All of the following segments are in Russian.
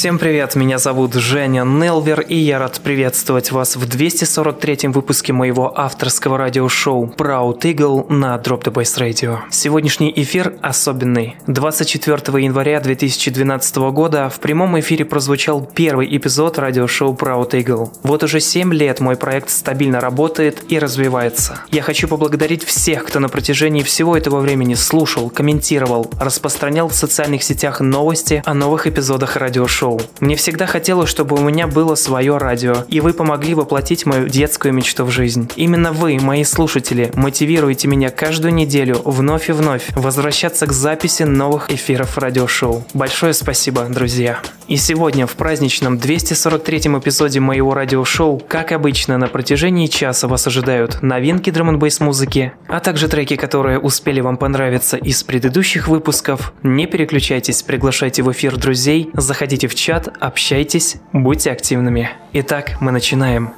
Всем привет, меня зовут Женя Нелвер, и я рад приветствовать вас в 243-м выпуске моего авторского радиошоу Proud Eagle на Drop the Bass Radio. Сегодняшний эфир особенный. 24 января 2012 года в прямом эфире прозвучал первый эпизод радиошоу Proud Eagle. Вот уже 7 лет мой проект стабильно работает и развивается. Я хочу поблагодарить всех, кто на протяжении всего этого времени слушал, комментировал, распространял в социальных сетях новости о новых эпизодах радиошоу шоу. Мне всегда хотелось, чтобы у меня было свое радио, и вы помогли воплотить мою детскую мечту в жизнь. Именно вы, мои слушатели, мотивируете меня каждую неделю вновь и вновь возвращаться к записи новых эфиров радиошоу. Большое спасибо, друзья. И сегодня в праздничном 243-м эпизоде моего радиошоу, как обычно, на протяжении часа вас ожидают новинки драм н музыки, а также треки, которые успели вам понравиться из предыдущих выпусков. Не переключайтесь, приглашайте в эфир друзей, заходите в чат, общайтесь, будьте активными. Итак, мы начинаем.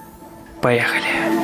Поехали.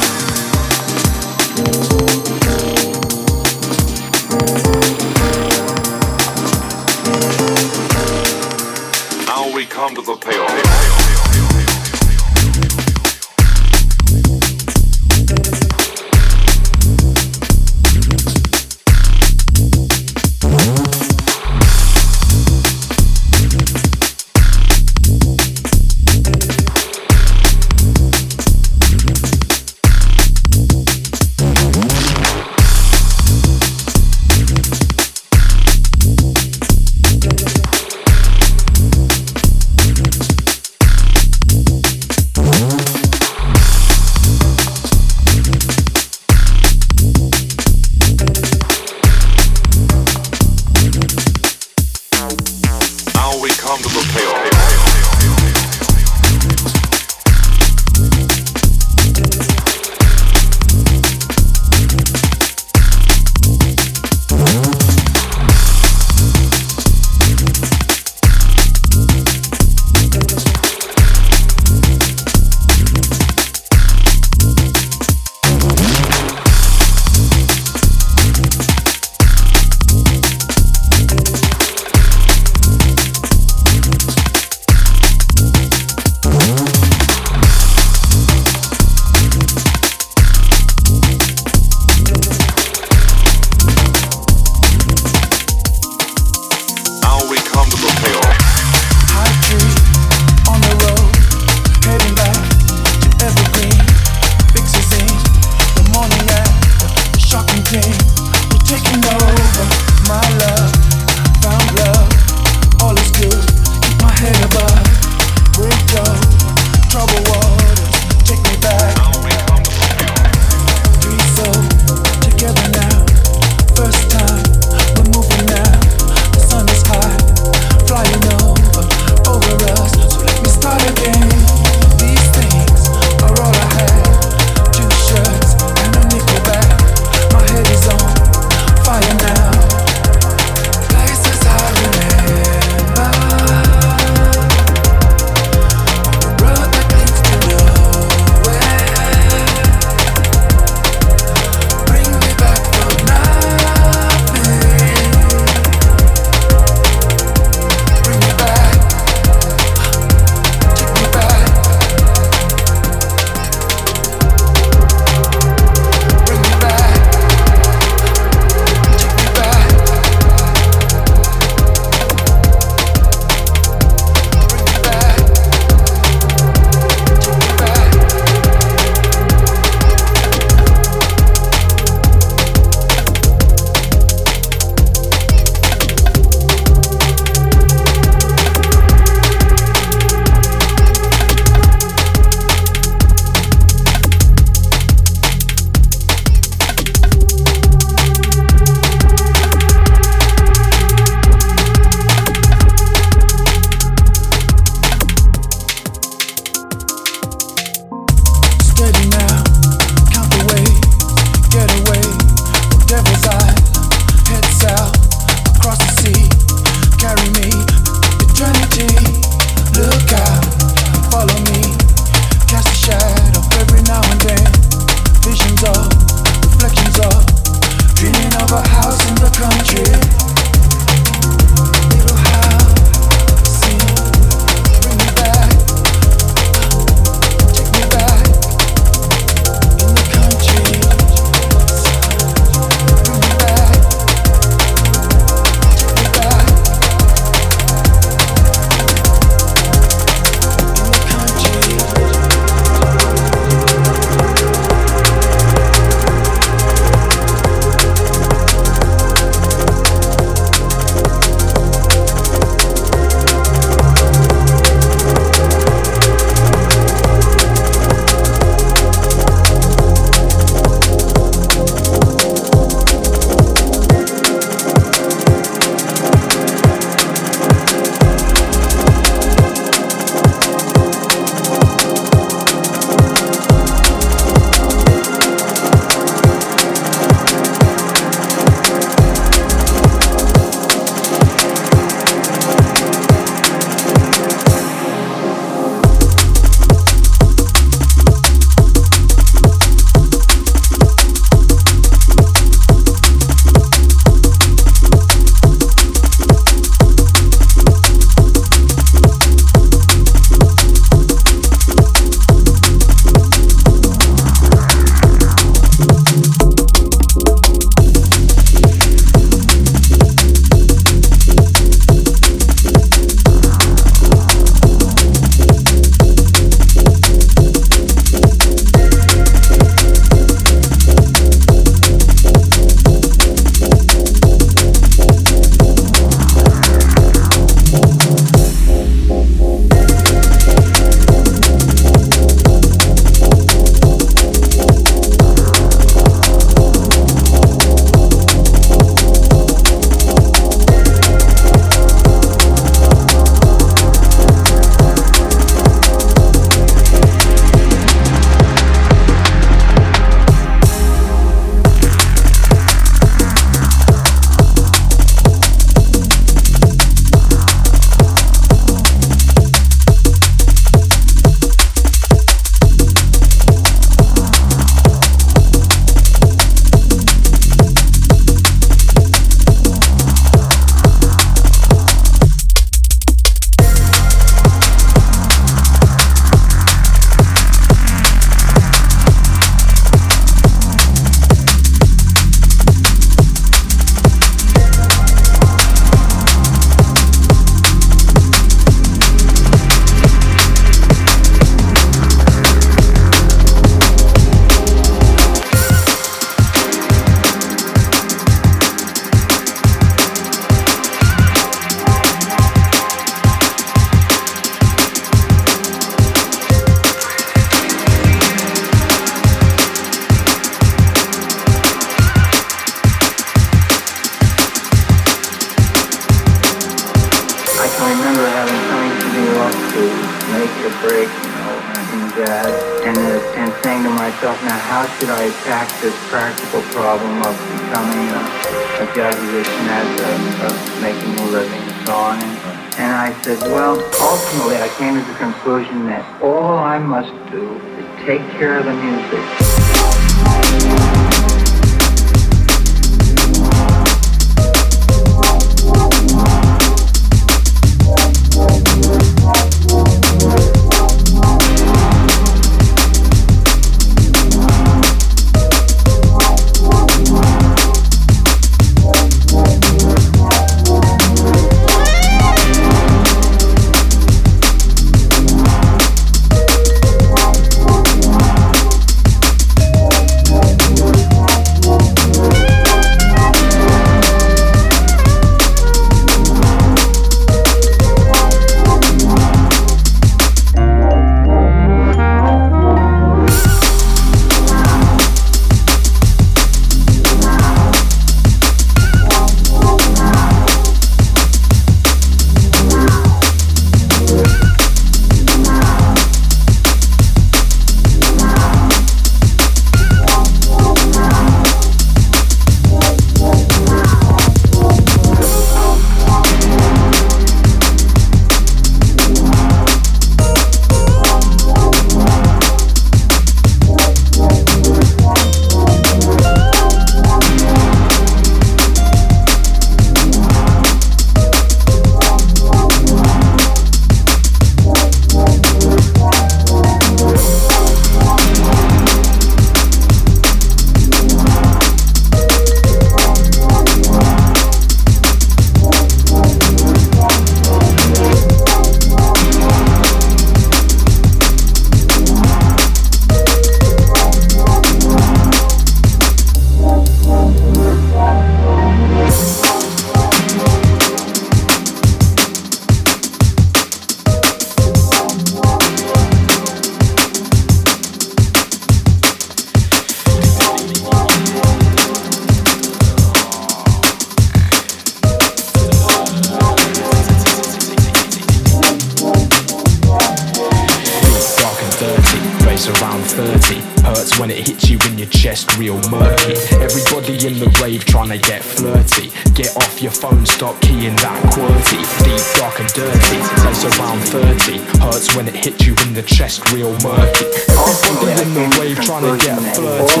fucking dirty. Place around 30. Hurts when it hits you in the chest, real murky. Everybody in the wave trying to get flirty.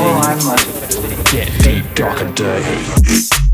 Get deep, dark and dirty.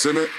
Simmer.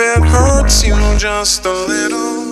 It hurts you just a little